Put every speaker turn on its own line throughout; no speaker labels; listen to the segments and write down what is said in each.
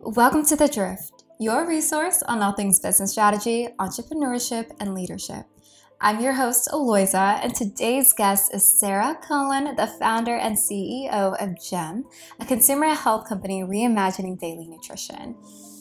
Welcome to The Drift, your resource on all things business strategy, entrepreneurship, and leadership. I'm your host, Aloyza, and today's guest is Sara Cullen, the founder and CEO of GEM, a consumer health company reimagining daily nutrition.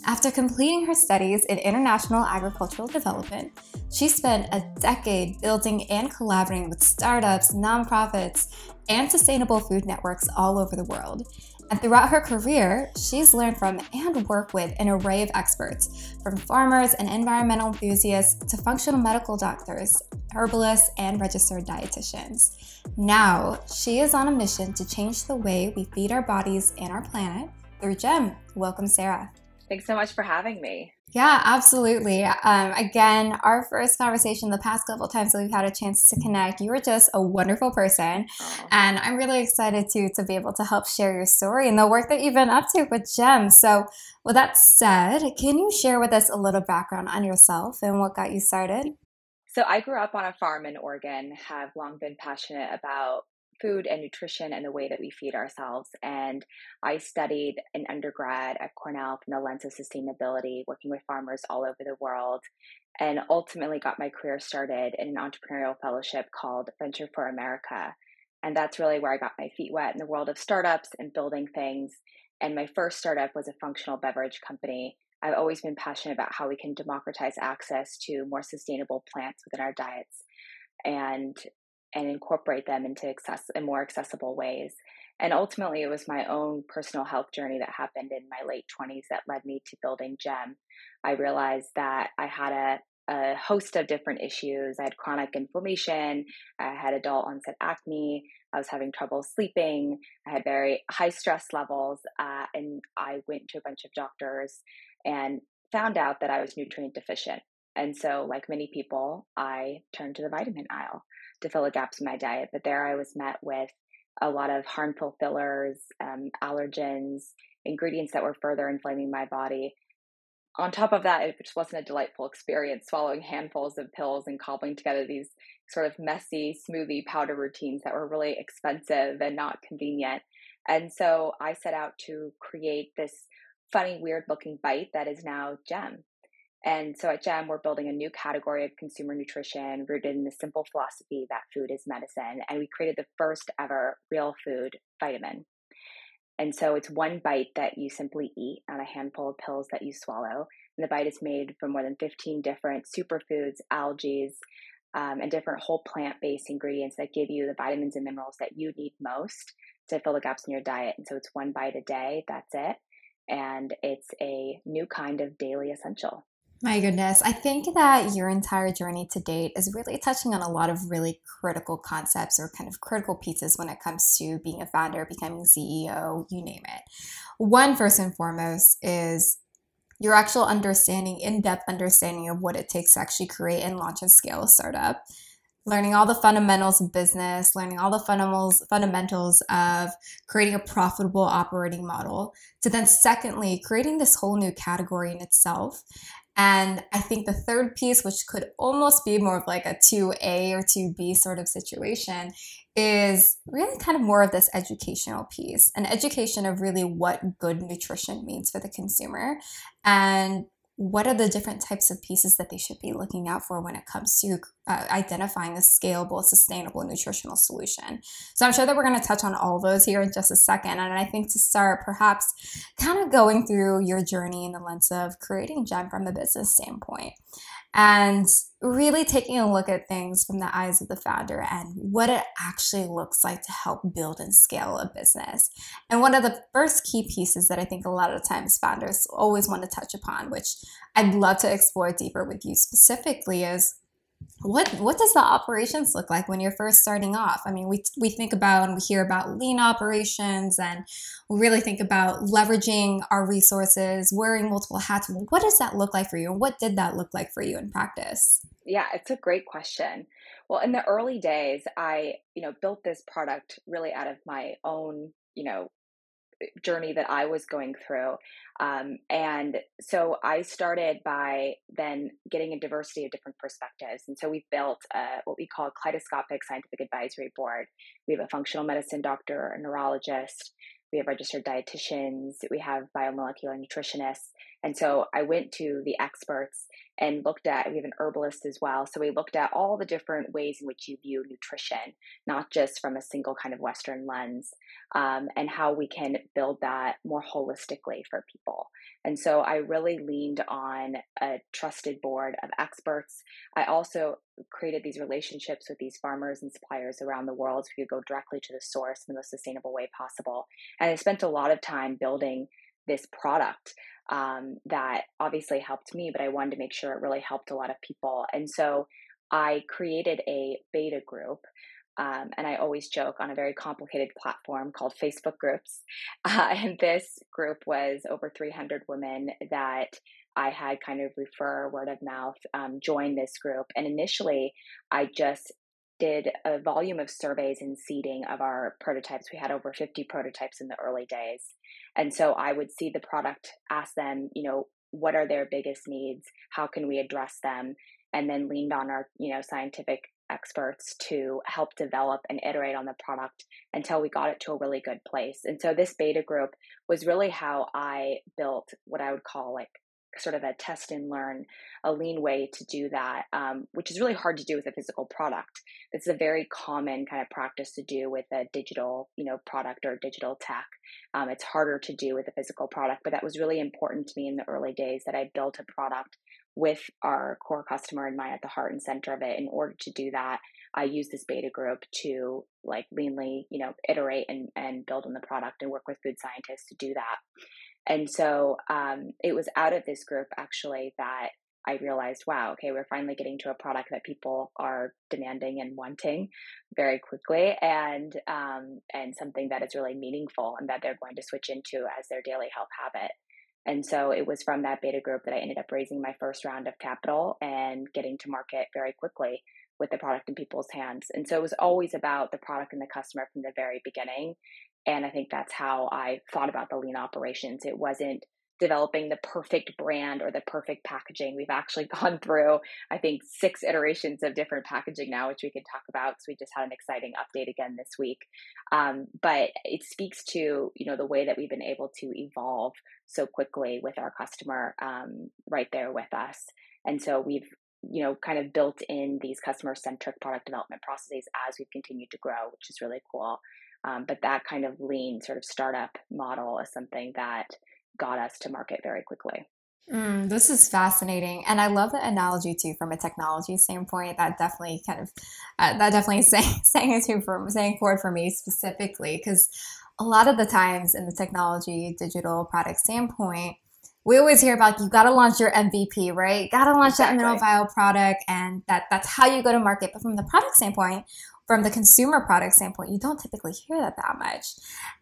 After completing her studies in international agricultural development, she spent a decade building and collaborating with startups, nonprofits, and sustainable food networks all over the world. And throughout her career, she's learned from and worked with an array of experts, from farmers and environmental enthusiasts to functional medical doctors, herbalists, and registered dietitians. Now, she is on a mission to change the way we feed our bodies and our planet through GEM. Welcome, Sara.
Thanks so much for having me.
Yeah, absolutely. Um, again, our first conversation, the past couple times that we've had a chance to connect, you were just a wonderful person, and I'm really excited to to be able to help share your story and the work that you've been up to with GEM. So, with that said, can you share with us a little background on yourself and what got you started?
So, I grew up on a farm in Oregon. Have long been passionate about food and nutrition and the way that we feed ourselves. And I studied in undergrad at Cornell from the lens of sustainability, working with farmers all over the world, and ultimately got my career started in an entrepreneurial fellowship called Venture for America. And that's really where I got my feet wet in the world of startups and building things. And my first startup was a functional beverage company. I've always been passionate about how we can democratize access to more sustainable plants within our diets. And and incorporate them into access in more accessible ways. And ultimately, it was my own personal health journey that happened in my late 20s that led me to building GEM. I realized that I had a, a host of different issues. I had chronic inflammation, I had adult onset acne, I was having trouble sleeping, I had very high stress levels, uh, and I went to a bunch of doctors and found out that I was nutrient deficient. And so, like many people, I turned to the vitamin aisle to fill the gaps in my diet. But there I was met with a lot of harmful fillers, um, allergens, ingredients that were further inflaming my body. On top of that, it just wasn't a delightful experience swallowing handfuls of pills and cobbling together these sort of messy smoothie powder routines that were really expensive and not convenient. And so I set out to create this funny, weird looking bite that is now Gem. And so at GEM, we're building a new category of consumer nutrition rooted in the simple philosophy that food is medicine. And we created the first ever real food vitamin. And so it's one bite that you simply eat on a handful of pills that you swallow. And the bite is made from more than 15 different superfoods, algae, um, and different whole plant based ingredients that give you the vitamins and minerals that you need most to fill the gaps in your diet. And so it's one bite a day, that's it. And it's a new kind of daily essential.
My goodness. I think that your entire journey to date is really touching on a lot of really critical concepts or kind of critical pieces when it comes to being a founder, becoming CEO, you name it. One, first and foremost, is your actual understanding, in depth understanding of what it takes to actually create and launch and scale a startup. Learning all the fundamentals of business, learning all the fundamentals fundamentals of creating a profitable operating model. To then, secondly, creating this whole new category in itself and I think the third piece, which could almost be more of like a 2A or 2B sort of situation, is really kind of more of this educational piece an education of really what good nutrition means for the consumer. And what are the different types of pieces that they should be looking out for when it comes to uh, identifying a scalable, sustainable nutritional solution? So I'm sure that we're going to touch on all those here in just a second. And I think to start, perhaps kind of going through your journey in the lens of creating Gem from a business standpoint and really taking a look at things from the eyes of the founder and what it actually looks like to help build and scale a business. And one of the first key pieces that I think a lot of times founders always want to touch upon, which I'd love to explore deeper with you specifically, is what what does the operations look like when you're first starting off? I mean, we we think about and we hear about lean operations, and we really think about leveraging our resources, wearing multiple hats. What does that look like for you, and what did that look like for you in practice?
Yeah, it's a great question. Well, in the early days, I you know built this product really out of my own you know journey that I was going through. Um, and so I started by then getting a diversity of different perspectives. And so we built uh, what we call a kaleidoscopic scientific advisory board. We have a functional medicine doctor, a neurologist, we have registered dietitians, we have biomolecular nutritionists. And so I went to the experts and looked at, we have an herbalist as well. So we looked at all the different ways in which you view nutrition, not just from a single kind of Western lens, um, and how we can build that more holistically for people. And so I really leaned on a trusted board of experts. I also created these relationships with these farmers and suppliers around the world so we could go directly to the source in the most sustainable way possible. And I spent a lot of time building this product um, that obviously helped me, but I wanted to make sure it really helped a lot of people. And so I created a beta group um, and I always joke on a very complicated platform called Facebook groups. Uh, and this group was over 300 women that I had kind of refer word of mouth um, join this group. And initially, I just did a volume of surveys and seeding of our prototypes. We had over 50 prototypes in the early days. And so I would see the product, ask them, you know, what are their biggest needs? How can we address them? And then leaned on our, you know, scientific experts to help develop and iterate on the product until we got it to a really good place. And so this beta group was really how I built what I would call like sort of a test and learn, a lean way to do that, um, which is really hard to do with a physical product. It's a very common kind of practice to do with a digital, you know, product or digital tech. Um, it's harder to do with a physical product, but that was really important to me in the early days that I built a product with our core customer in mind at the heart and center of it. In order to do that, I use this beta group to like leanly, you know, iterate and, and build on the product and work with food scientists to do that. And so um, it was out of this group actually that I realized, wow, okay, we're finally getting to a product that people are demanding and wanting very quickly, and um, and something that is really meaningful and that they're going to switch into as their daily health habit. And so it was from that beta group that I ended up raising my first round of capital and getting to market very quickly with the product in people's hands. And so it was always about the product and the customer from the very beginning. And I think that's how I thought about the lean operations. It wasn't developing the perfect brand or the perfect packaging. We've actually gone through, I think, six iterations of different packaging now, which we could talk about. So we just had an exciting update again this week. Um, but it speaks to you know the way that we've been able to evolve so quickly with our customer um, right there with us. And so we've you know kind of built in these customer centric product development processes as we've continued to grow, which is really cool. Um, but that kind of lean sort of startup model is something that got us to market very quickly.
Mm, this is fascinating, and I love the analogy too from a technology standpoint. That definitely kind of uh, that definitely saying saying it too for saying forward for me specifically because a lot of the times in the technology digital product standpoint, we always hear about you got to launch your MVP, right? Got to launch exactly. that minimal viable product, and that that's how you go to market. But from the product standpoint, from the consumer product standpoint, you don't typically hear that that much.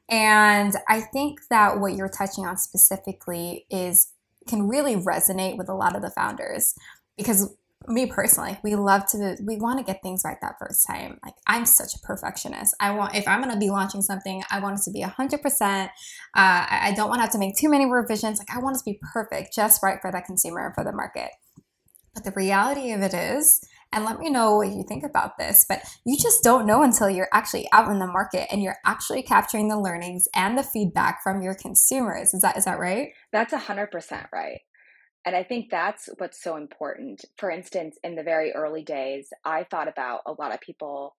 And I think that what you're touching on specifically is can really resonate with a lot of the founders because me personally, we love to, we want to get things right that first time. Like I'm such a perfectionist. I want, if I'm going to be launching something, I want it to be 100%. Uh, I don't want to have to make too many revisions. Like I want it to be perfect, just right for the consumer and for the market. But the reality of it is, and let me know what you think about this. But you just don't know until you're actually out in the market and you're actually capturing the learnings and the feedback from your consumers. Is that is that right?
That's a hundred percent right. And I think that's what's so important. For instance, in the very early days, I thought about a lot of people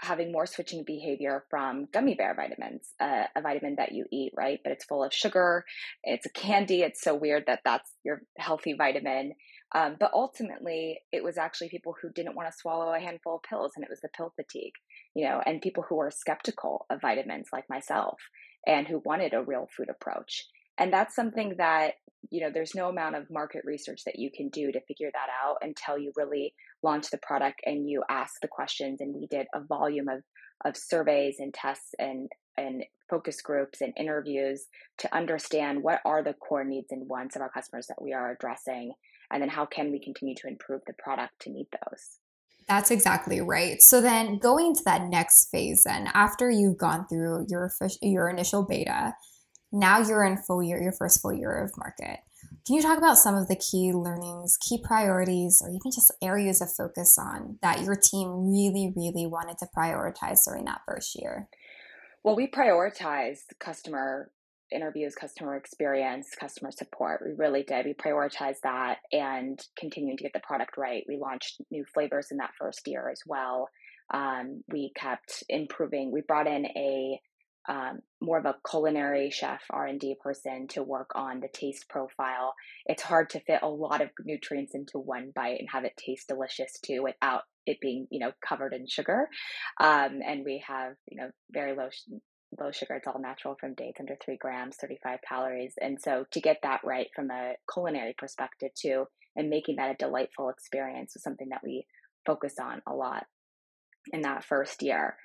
having more switching behavior from gummy bear vitamins, uh, a vitamin that you eat, right? But it's full of sugar, it's a candy. It's so weird that that's your healthy vitamin. Um, but ultimately, it was actually people who didn't want to swallow a handful of pills, and it was the pill fatigue, you know, and people who were skeptical of vitamins like myself and who wanted a real food approach. And that's something that, you know, there's no amount of market research that you can do to figure that out until you really launch the product and you ask the questions. And we did a volume of, of surveys and tests and, and focus groups and interviews to understand what are the core needs and wants of our customers that we are addressing and then how can we continue to improve the product to meet those
that's exactly right. So then going to that next phase then after you've gone through your your initial beta, now you're in full year, your first full year of market. Can you talk about some of the key learnings, key priorities, or even just areas of focus on that your team really, really wanted to prioritize during that first year?
Well, we prioritize customer interviews, customer experience, customer support. We really did. We prioritized that and continuing to get the product right. We launched new flavors in that first year as well. Um, we kept improving. We brought in a um, more of a culinary chef r&d person to work on the taste profile it's hard to fit a lot of nutrients into one bite and have it taste delicious too without it being you know covered in sugar um, and we have you know very low low sugar it's all natural from dates under three grams 35 calories and so to get that right from a culinary perspective too and making that a delightful experience was something that we focused on a lot in that first year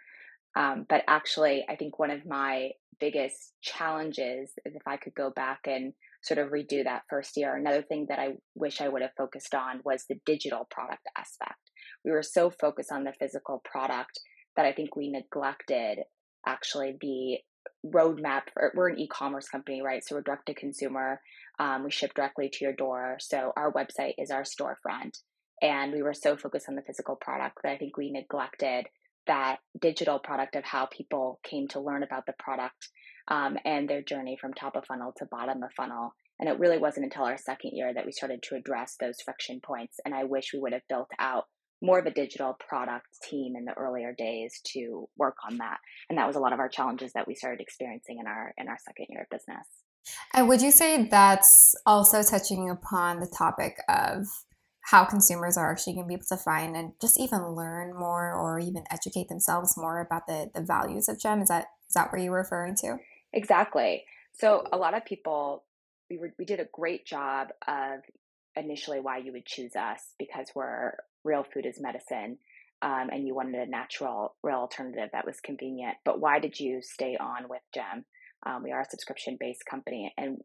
um, but actually, I think one of my biggest challenges is if I could go back and sort of redo that first year. Another thing that I wish I would have focused on was the digital product aspect. We were so focused on the physical product that I think we neglected actually the roadmap. For, we're an e-commerce company, right? So we're direct to consumer. Um, we ship directly to your door. So our website is our storefront, and we were so focused on the physical product that I think we neglected that digital product of how people came to learn about the product um, and their journey from top of funnel to bottom of funnel. And it really wasn't until our second year that we started to address those friction points. And I wish we would have built out more of a digital product team in the earlier days to work on that. And that was a lot of our challenges that we started experiencing in our in our second year of business.
And would you say that's also touching upon the topic of how consumers are actually going to be able to find and just even learn more or even educate themselves more about the, the values of gem is that is that what you're referring to
exactly so a lot of people we were we did a great job of initially why you would choose us because we're real food is medicine um, and you wanted a natural real alternative that was convenient but why did you stay on with gem um, we are a subscription based company and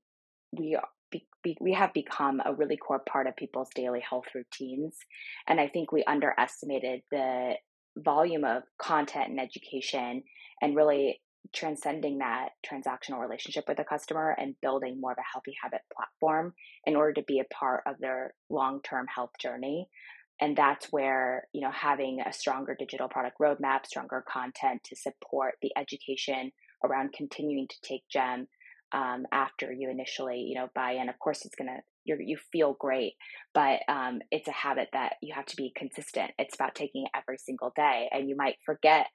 we be, be, we have become a really core part of people's daily health routines. And I think we underestimated the volume of content and education and really transcending that transactional relationship with the customer and building more of a healthy habit platform in order to be a part of their long-term health journey and that's where you know having a stronger digital product roadmap stronger content to support the education around continuing to take gem um, after you initially you know buy in of course it's gonna you you feel great but um, it's a habit that you have to be consistent. It's about taking it every single day and you might forget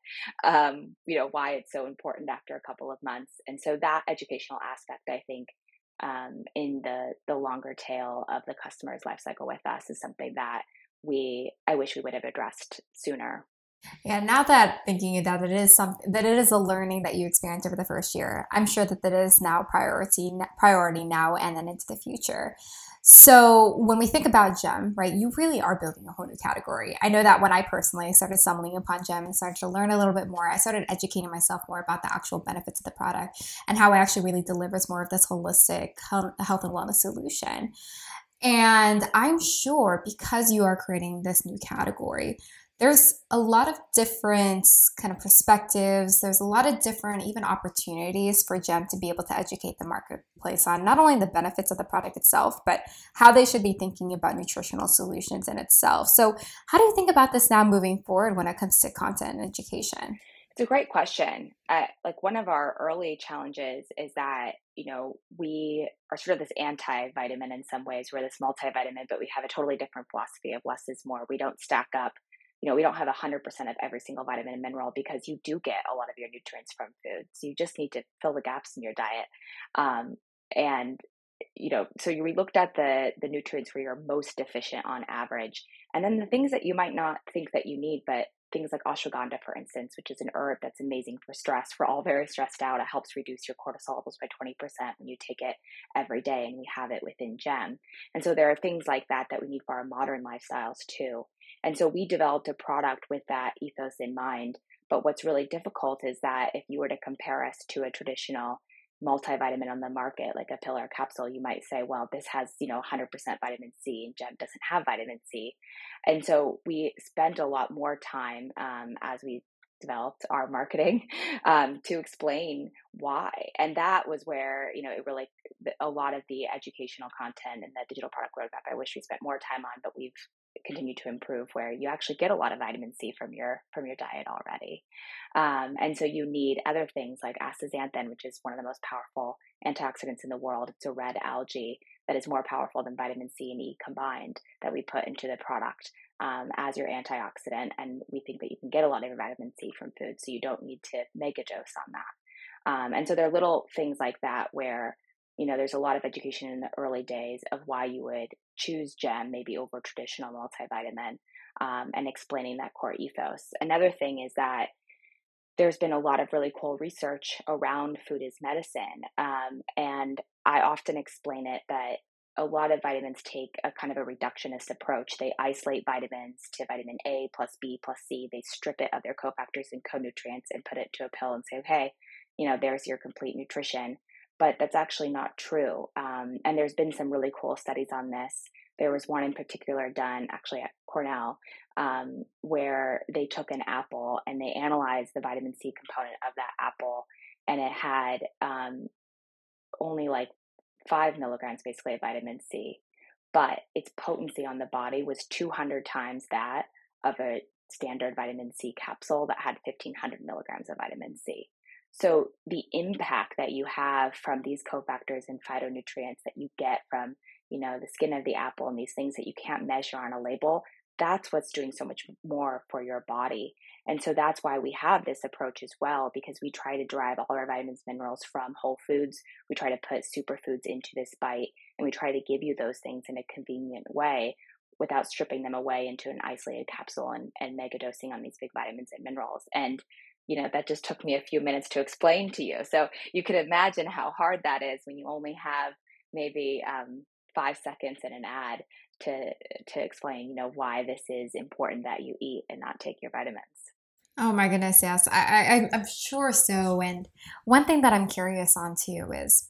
um, you know why it's so important after a couple of months. And so that educational aspect i think um, in the the longer tail of the customer's life cycle with us is something that we i wish we would have addressed sooner
yeah, now that thinking it, it is something that it is a learning that you experienced over the first year. I'm sure that that is now priority priority now and then into the future. So when we think about gem, right, you really are building a whole new category. I know that when I personally started stumbling upon gem and started to learn a little bit more, I started educating myself more about the actual benefits of the product and how it actually really delivers more of this holistic health and wellness solution. And I'm sure because you are creating this new category, there's a lot of different kind of perspectives. There's a lot of different even opportunities for GEM to be able to educate the marketplace on not only the benefits of the product itself, but how they should be thinking about nutritional solutions in itself. So, how do you think about this now moving forward when it comes to content and education?
It's a great question. Uh, like one of our early challenges is that you know we are sort of this anti-vitamin in some ways. We're this multivitamin, but we have a totally different philosophy of less is more. We don't stack up you know, we don't have 100% of every single vitamin and mineral because you do get a lot of your nutrients from food. So you just need to fill the gaps in your diet. Um, and, you know, so we looked at the, the nutrients where you're most deficient on average. And then the things that you might not think that you need, but things like ashwagandha, for instance, which is an herb that's amazing for stress. We're all very stressed out. It helps reduce your cortisol levels by 20% when you take it every day, and we have it within GEM. And so there are things like that that we need for our modern lifestyles too. And so we developed a product with that ethos in mind. But what's really difficult is that if you were to compare us to a traditional multivitamin on the market, like a pill or capsule, you might say, well, this has, you know, 100% vitamin C and Gem doesn't have vitamin C. And so we spent a lot more time um, as we developed our marketing um, to explain why. And that was where, you know, it really, a lot of the educational content and the digital product roadmap, I wish we spent more time on, but we've continue to improve where you actually get a lot of vitamin C from your from your diet already. Um, and so you need other things like astaxanthin, which is one of the most powerful antioxidants in the world. It's a red algae that is more powerful than vitamin C and E combined that we put into the product um, as your antioxidant. And we think that you can get a lot of your vitamin C from food, so you don't need to make a dose on that. Um, and so there are little things like that where you know there's a lot of education in the early days of why you would choose gem maybe over traditional multivitamin um, and explaining that core ethos another thing is that there's been a lot of really cool research around food is medicine um, and i often explain it that a lot of vitamins take a kind of a reductionist approach. They isolate vitamins to vitamin A plus B plus C. They strip it of their cofactors and co-nutrients and put it to a pill and say, "Hey, you know, there's your complete nutrition." But that's actually not true. Um, and there's been some really cool studies on this. There was one in particular done actually at Cornell um, where they took an apple and they analyzed the vitamin C component of that apple, and it had um, only like five milligrams basically of vitamin C, but its potency on the body was 200 times that of a standard vitamin C capsule that had 1500 milligrams of vitamin C. So the impact that you have from these cofactors and phytonutrients that you get from, you know, the skin of the apple and these things that you can't measure on a label, that's what's doing so much more for your body. And so that's why we have this approach as well, because we try to derive all our vitamins, minerals from whole foods. We try to put superfoods into this bite, and we try to give you those things in a convenient way without stripping them away into an isolated capsule and, and mega dosing on these big vitamins and minerals. And you know that just took me a few minutes to explain to you. So you can imagine how hard that is when you only have maybe um, five seconds in an ad to to explain you know why this is important that you eat and not take your vitamins.
Oh my goodness yes. I, I i'm sure so. And one thing that i'm curious on too is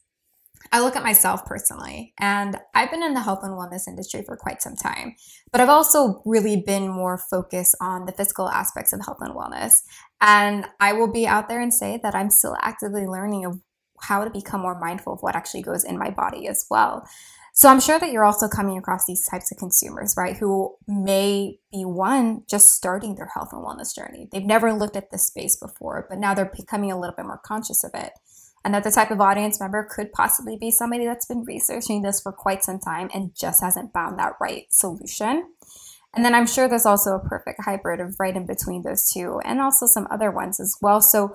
I look at myself personally, and I've been in the health and wellness industry for quite some time, but I've also really been more focused on the physical aspects of health and wellness. And I will be out there and say that I'm still actively learning of how to become more mindful of what actually goes in my body as well. So I'm sure that you're also coming across these types of consumers, right, who may be one just starting their health and wellness journey. They've never looked at this space before, but now they're becoming a little bit more conscious of it. Another type of audience member could possibly be somebody that's been researching this for quite some time and just hasn't found that right solution. And then I'm sure there's also a perfect hybrid of right in between those two and also some other ones as well. So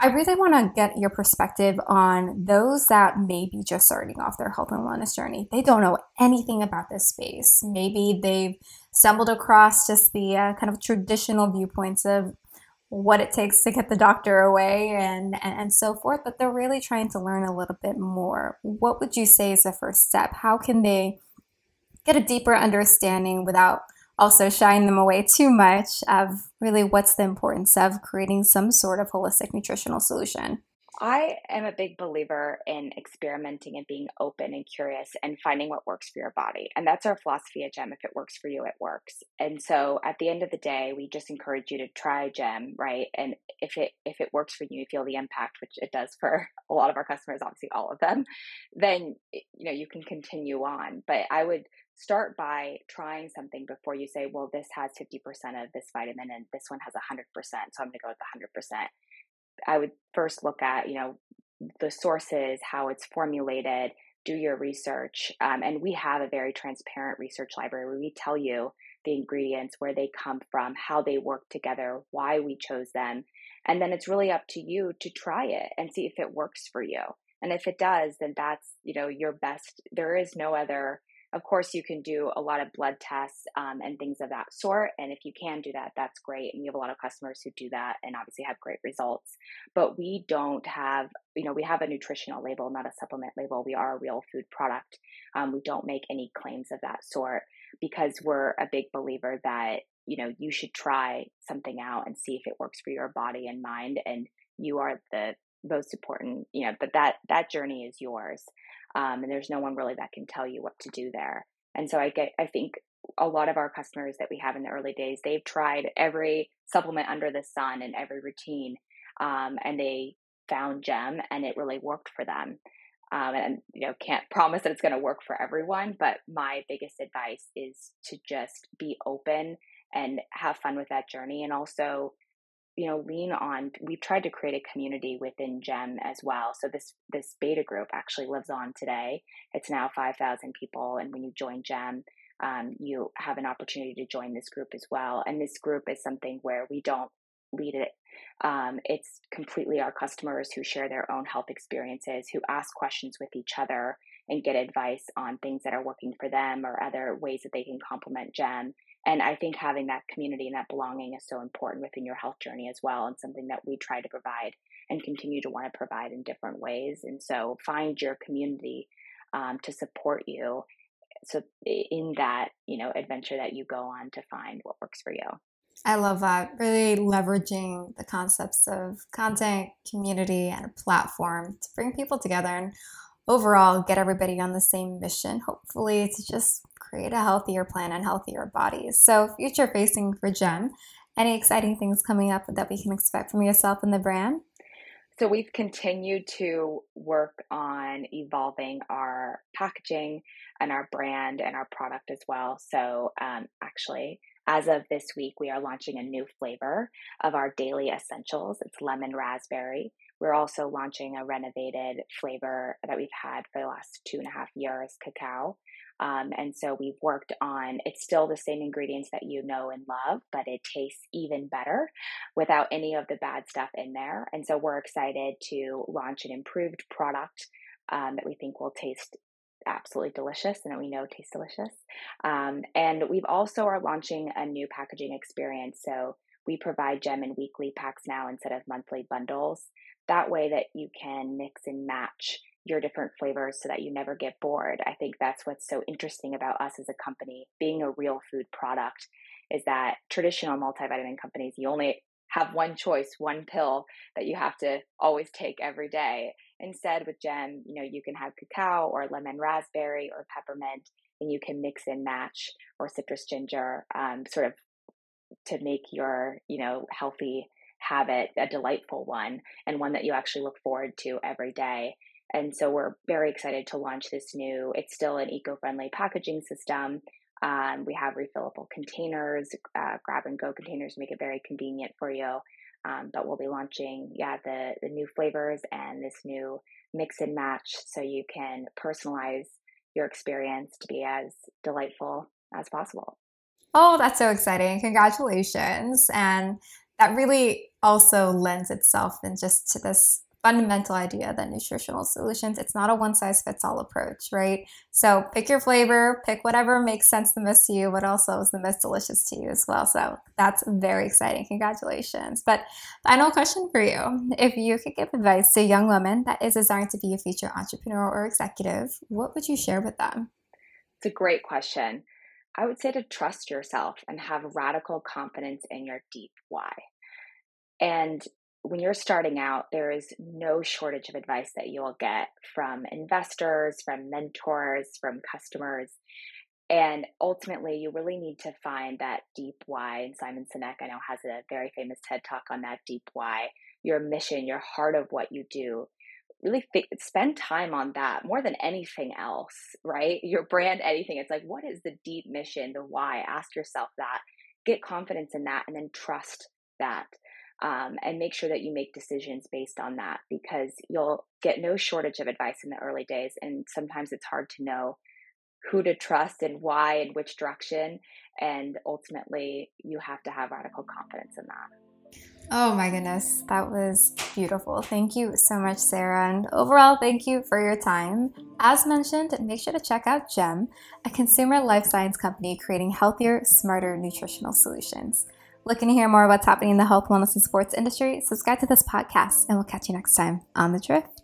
I really want to get your perspective on those that may be just starting off their health and wellness journey. They don't know anything about this space. Maybe they've stumbled across just the uh, kind of traditional viewpoints of what it takes to get the doctor away and, and, and so forth, but they're really trying to learn a little bit more. What would you say is the first step? How can they get a deeper understanding without also shying them away too much of really what's the importance of creating some sort of holistic nutritional solution?
I am a big believer in experimenting and being open and curious and finding what works for your body. And that's our philosophy at GEM. If it works for you, it works. And so at the end of the day, we just encourage you to try GEM, right? And if it if it works for you, you feel the impact, which it does for a lot of our customers, obviously all of them, then you know you can continue on. But I would start by trying something before you say, well, this has 50% of this vitamin and this one has 100%. So I'm going to go with the 100%. I would first look at, you know, the sources, how it's formulated, do your research. Um, and we have a very transparent research library where we tell you the ingredients, where they come from, how they work together, why we chose them. And then it's really up to you to try it and see if it works for you. And if it does, then that's, you know, your best. There is no other of course, you can do a lot of blood tests um, and things of that sort. And if you can do that, that's great. And you have a lot of customers who do that and obviously have great results. But we don't have, you know, we have a nutritional label, not a supplement label. We are a real food product. Um, we don't make any claims of that sort because we're a big believer that, you know, you should try something out and see if it works for your body and mind. And you are the most important, you know, but that, that journey is yours um, and there's no one really that can tell you what to do there. And so I get, I think a lot of our customers that we have in the early days, they've tried every supplement under the sun and every routine, um, and they found Gem, and it really worked for them. um, and you know can't promise that it's going to work for everyone but my biggest advice is to just be open and have fun with that journey and also you know lean on we've tried to create a community within gem as well. So this this beta group actually lives on today. It's now 5000 people and when you join gem um, you have an opportunity to join this group as well. And this group is something where we don't lead it. Um, it's completely our customers who share their own health experiences who ask questions with each other and get advice on things that are working for them or other ways that they can complement gem and I think having that community and that belonging is so important within your health journey as well, and something that we try to provide and continue to want to provide in different ways. And so find your community um, to support you. So in that, you know, adventure that you go on to find what works for you.
I love that. Really leveraging the concepts of content, community, and a platform to bring people together and overall get everybody on the same mission, hopefully, to just create a healthier plan and healthier bodies. So, future facing for Gem, any exciting things coming up that we can expect from yourself and the brand?
So, we've continued to work on evolving our packaging and our brand and our product as well. So, um, actually, as of this week, we are launching a new flavor of our daily essentials. It's lemon raspberry. We're also launching a renovated flavor that we've had for the last two and a half years, cacao. Um, and so we've worked on it's still the same ingredients that you know and love, but it tastes even better without any of the bad stuff in there. And so we're excited to launch an improved product um, that we think will taste absolutely delicious and that we know tastes delicious. Um, and we've also are launching a new packaging experience. So we provide gem and weekly packs now instead of monthly bundles. That way that you can mix and match your different flavors so that you never get bored. I think that's what's so interesting about us as a company, being a real food product, is that traditional multivitamin companies, you only have one choice, one pill that you have to always take every day. Instead, with Gem, you know, you can have cacao or lemon raspberry or peppermint, and you can mix and match or citrus ginger, um, sort of to make your, you know, healthy habit a delightful one and one that you actually look forward to every day. And so we're very excited to launch this new, it's still an eco friendly packaging system. Um, we have refillable containers, uh, grab and go containers, make it very convenient for you. Um, but we'll be launching, yeah, the, the new flavors and this new mix and match so you can personalize your experience to be as delightful as possible.
Oh, that's so exciting. Congratulations. And that really also lends itself in just to this fundamental idea that nutritional solutions. It's not a one size fits all approach right? So pick your flavor pick whatever makes sense the most to you but also is the most delicious to you as well. So that's very exciting. Congratulations. But final question for you. If you could give advice to a young woman that is desiring to be a future entrepreneur or executive what would you share with them?
It's a great question. I would say to trust yourself and have radical confidence in your deep why. And when you're starting out, there is no shortage of advice that you'll get from investors, from mentors, from customers. And ultimately, you really need to find that deep why. And Simon Sinek, I know, has a very famous TED talk on that deep why, your mission, your heart of what you do. Really spend time on that more than anything else, right? Your brand, anything. It's like, what is the deep mission, the why? Ask yourself that. Get confidence in that and then trust that um, and make sure that you make decisions based on that because you'll get no shortage of advice in the early days. And sometimes it's hard to know who to trust and why and which direction. And ultimately, you have to have radical confidence in that.
Oh my goodness, that was beautiful. Thank you so much, Sara. And overall, thank you for your time. As mentioned, make sure to check out GEM, a consumer life science company creating healthier, smarter nutritional solutions. Looking to hear more about what's happening in the health, wellness, and sports industry? Subscribe to this podcast, and we'll catch you next time on The Drift.